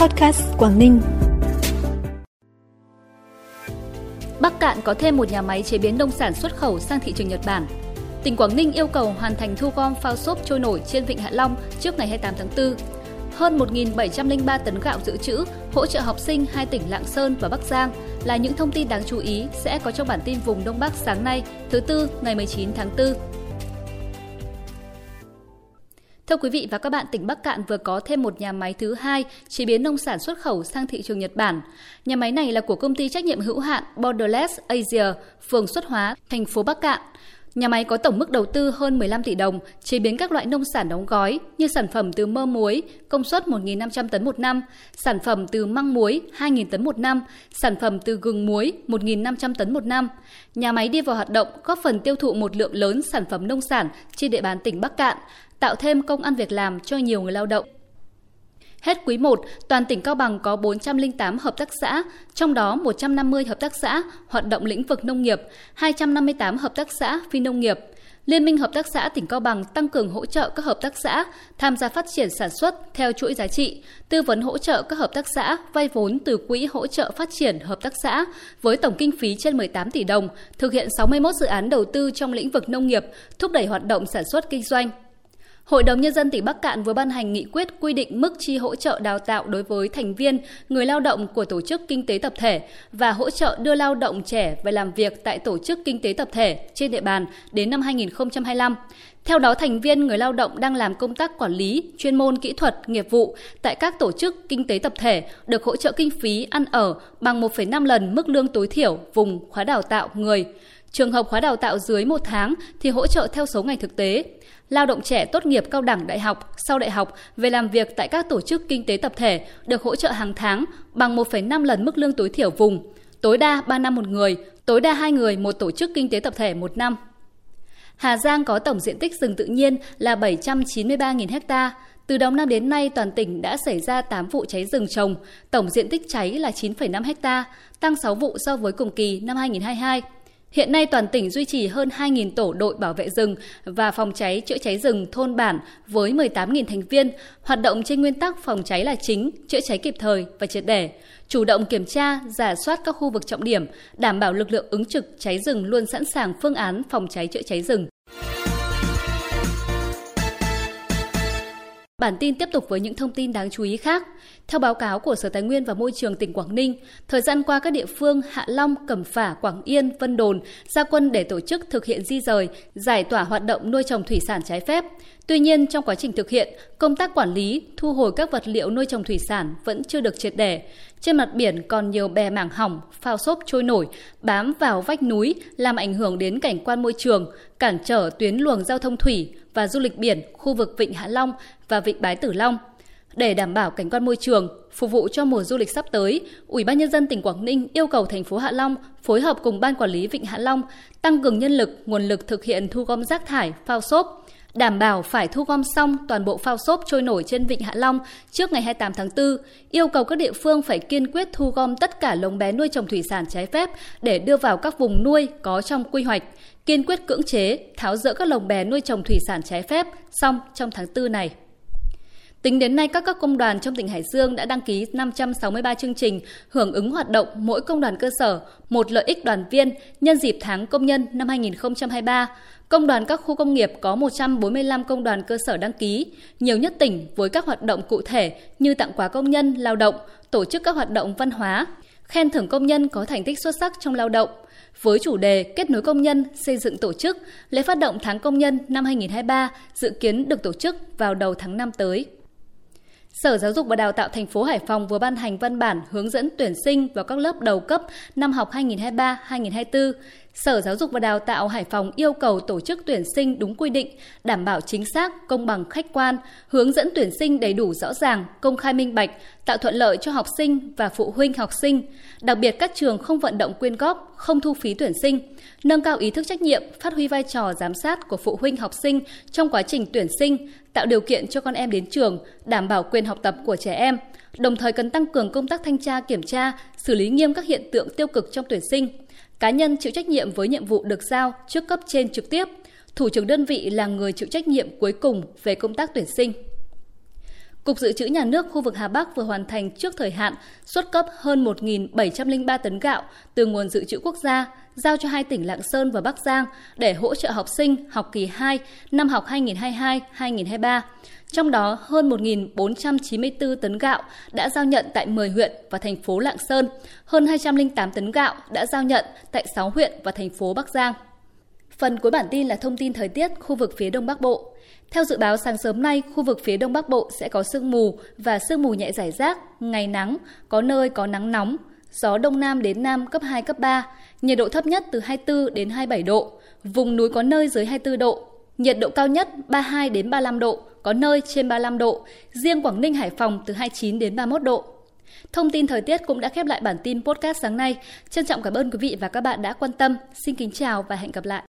Podcast Quảng Ninh. Bắc Cạn có thêm một nhà máy chế biến nông sản xuất khẩu sang thị trường Nhật Bản. Tỉnh Quảng Ninh yêu cầu hoàn thành thu gom phao xốp trôi nổi trên Vịnh Hạ Long trước ngày 28 tháng 4. Hơn 1.703 tấn gạo dự trữ hỗ trợ học sinh hai tỉnh Lạng Sơn và Bắc Giang là những thông tin đáng chú ý sẽ có trong bản tin vùng Đông Bắc sáng nay, thứ tư ngày 19 tháng 4. Thưa quý vị và các bạn, tỉnh Bắc Cạn vừa có thêm một nhà máy thứ hai chế biến nông sản xuất khẩu sang thị trường Nhật Bản. Nhà máy này là của công ty trách nhiệm hữu hạn Borderless Asia, phường Xuất Hóa, thành phố Bắc Cạn. Nhà máy có tổng mức đầu tư hơn 15 tỷ đồng, chế biến các loại nông sản đóng gói như sản phẩm từ mơ muối, công suất 1.500 tấn một năm, sản phẩm từ măng muối 2.000 tấn một năm, sản phẩm từ gừng muối 1.500 tấn một năm. Nhà máy đi vào hoạt động góp phần tiêu thụ một lượng lớn sản phẩm nông sản trên địa bàn tỉnh Bắc Cạn, tạo thêm công ăn việc làm cho nhiều người lao động. Hết quý 1, toàn tỉnh Cao Bằng có 408 hợp tác xã, trong đó 150 hợp tác xã hoạt động lĩnh vực nông nghiệp, 258 hợp tác xã phi nông nghiệp. Liên minh Hợp tác xã tỉnh Cao Bằng tăng cường hỗ trợ các hợp tác xã tham gia phát triển sản xuất theo chuỗi giá trị, tư vấn hỗ trợ các hợp tác xã vay vốn từ Quỹ hỗ trợ phát triển hợp tác xã với tổng kinh phí trên 18 tỷ đồng, thực hiện 61 dự án đầu tư trong lĩnh vực nông nghiệp, thúc đẩy hoạt động sản xuất kinh doanh. Hội đồng Nhân dân tỉnh Bắc Cạn vừa ban hành nghị quyết quy định mức chi hỗ trợ đào tạo đối với thành viên, người lao động của tổ chức kinh tế tập thể và hỗ trợ đưa lao động trẻ về làm việc tại tổ chức kinh tế tập thể trên địa bàn đến năm 2025. Theo đó, thành viên người lao động đang làm công tác quản lý, chuyên môn kỹ thuật, nghiệp vụ tại các tổ chức kinh tế tập thể được hỗ trợ kinh phí ăn ở bằng 1,5 lần mức lương tối thiểu vùng khóa đào tạo người. Trường hợp khóa đào tạo dưới một tháng thì hỗ trợ theo số ngày thực tế lao động trẻ tốt nghiệp cao đẳng đại học, sau đại học về làm việc tại các tổ chức kinh tế tập thể được hỗ trợ hàng tháng bằng 1,5 lần mức lương tối thiểu vùng, tối đa 3 năm một người, tối đa 2 người một tổ chức kinh tế tập thể một năm. Hà Giang có tổng diện tích rừng tự nhiên là 793.000 ha. Từ đầu năm đến nay, toàn tỉnh đã xảy ra 8 vụ cháy rừng trồng, tổng diện tích cháy là 9,5 ha, tăng 6 vụ so với cùng kỳ năm 2022. Hiện nay toàn tỉnh duy trì hơn 2.000 tổ đội bảo vệ rừng và phòng cháy chữa cháy rừng thôn bản với 18.000 thành viên, hoạt động trên nguyên tắc phòng cháy là chính, chữa cháy kịp thời và triệt để, chủ động kiểm tra, giả soát các khu vực trọng điểm, đảm bảo lực lượng ứng trực cháy rừng luôn sẵn sàng phương án phòng cháy chữa cháy rừng. Bản tin tiếp tục với những thông tin đáng chú ý khác. Theo báo cáo của Sở Tài nguyên và Môi trường tỉnh Quảng Ninh, thời gian qua các địa phương Hạ Long, Cẩm Phả, Quảng Yên, Vân Đồn ra quân để tổ chức thực hiện di rời, giải tỏa hoạt động nuôi trồng thủy sản trái phép. Tuy nhiên, trong quá trình thực hiện, công tác quản lý, thu hồi các vật liệu nuôi trồng thủy sản vẫn chưa được triệt để. Trên mặt biển còn nhiều bè mảng hỏng, phao xốp trôi nổi, bám vào vách núi, làm ảnh hưởng đến cảnh quan môi trường, cản trở tuyến luồng giao thông thủy và du lịch biển khu vực Vịnh Hạ Long và Vịnh Bái Tử Long. Để đảm bảo cảnh quan môi trường, phục vụ cho mùa du lịch sắp tới, Ủy ban nhân dân tỉnh Quảng Ninh yêu cầu thành phố Hạ Long phối hợp cùng ban quản lý Vịnh Hạ Long tăng cường nhân lực, nguồn lực thực hiện thu gom rác thải, phao xốp, đảm bảo phải thu gom xong toàn bộ phao xốp trôi nổi trên Vịnh Hạ Long trước ngày 28 tháng 4, yêu cầu các địa phương phải kiên quyết thu gom tất cả lồng bé nuôi trồng thủy sản trái phép để đưa vào các vùng nuôi có trong quy hoạch, kiên quyết cưỡng chế, tháo dỡ các lồng bé nuôi trồng thủy sản trái phép xong trong tháng 4 này. Tính đến nay, các cấp công đoàn trong tỉnh Hải Dương đã đăng ký 563 chương trình hưởng ứng hoạt động mỗi công đoàn cơ sở, một lợi ích đoàn viên nhân dịp tháng công nhân năm 2023. Công đoàn các khu công nghiệp có 145 công đoàn cơ sở đăng ký, nhiều nhất tỉnh với các hoạt động cụ thể như tặng quà công nhân, lao động, tổ chức các hoạt động văn hóa, khen thưởng công nhân có thành tích xuất sắc trong lao động. Với chủ đề kết nối công nhân, xây dựng tổ chức, lễ phát động tháng công nhân năm 2023 dự kiến được tổ chức vào đầu tháng 5 tới. Sở Giáo dục và Đào tạo thành phố Hải Phòng vừa ban hành văn bản hướng dẫn tuyển sinh vào các lớp đầu cấp năm học 2023-2024. Sở Giáo dục và Đào tạo Hải Phòng yêu cầu tổ chức tuyển sinh đúng quy định, đảm bảo chính xác, công bằng, khách quan, hướng dẫn tuyển sinh đầy đủ rõ ràng, công khai minh bạch, tạo thuận lợi cho học sinh và phụ huynh học sinh. Đặc biệt các trường không vận động quyên góp, không thu phí tuyển sinh, nâng cao ý thức trách nhiệm, phát huy vai trò giám sát của phụ huynh học sinh trong quá trình tuyển sinh, tạo điều kiện cho con em đến trường, đảm bảo quyền học tập của trẻ em. Đồng thời cần tăng cường công tác thanh tra, kiểm tra, xử lý nghiêm các hiện tượng tiêu cực trong tuyển sinh Cá nhân chịu trách nhiệm với nhiệm vụ được giao trước cấp trên trực tiếp. Thủ trưởng đơn vị là người chịu trách nhiệm cuối cùng về công tác tuyển sinh. Cục Dự trữ Nhà nước khu vực Hà Bắc vừa hoàn thành trước thời hạn xuất cấp hơn 1.703 tấn gạo từ nguồn dự trữ quốc gia giao cho hai tỉnh Lạng Sơn và Bắc Giang để hỗ trợ học sinh học kỳ 2 năm học 2022-2023. Trong đó, hơn 1.494 tấn gạo đã giao nhận tại 10 huyện và thành phố Lạng Sơn, hơn 208 tấn gạo đã giao nhận tại 6 huyện và thành phố Bắc Giang. Phần cuối bản tin là thông tin thời tiết khu vực phía Đông Bắc Bộ. Theo dự báo sáng sớm nay, khu vực phía Đông Bắc Bộ sẽ có sương mù và sương mù nhẹ rải rác, ngày nắng, có nơi có nắng nóng, gió Đông Nam đến Nam cấp 2, cấp 3, nhiệt độ thấp nhất từ 24 đến 27 độ, vùng núi có nơi dưới 24 độ, nhiệt độ cao nhất 32 đến 35 độ, có nơi trên 35 độ, riêng Quảng Ninh Hải Phòng từ 29 đến 31 độ. Thông tin thời tiết cũng đã khép lại bản tin podcast sáng nay. Trân trọng cảm ơn quý vị và các bạn đã quan tâm. Xin kính chào và hẹn gặp lại.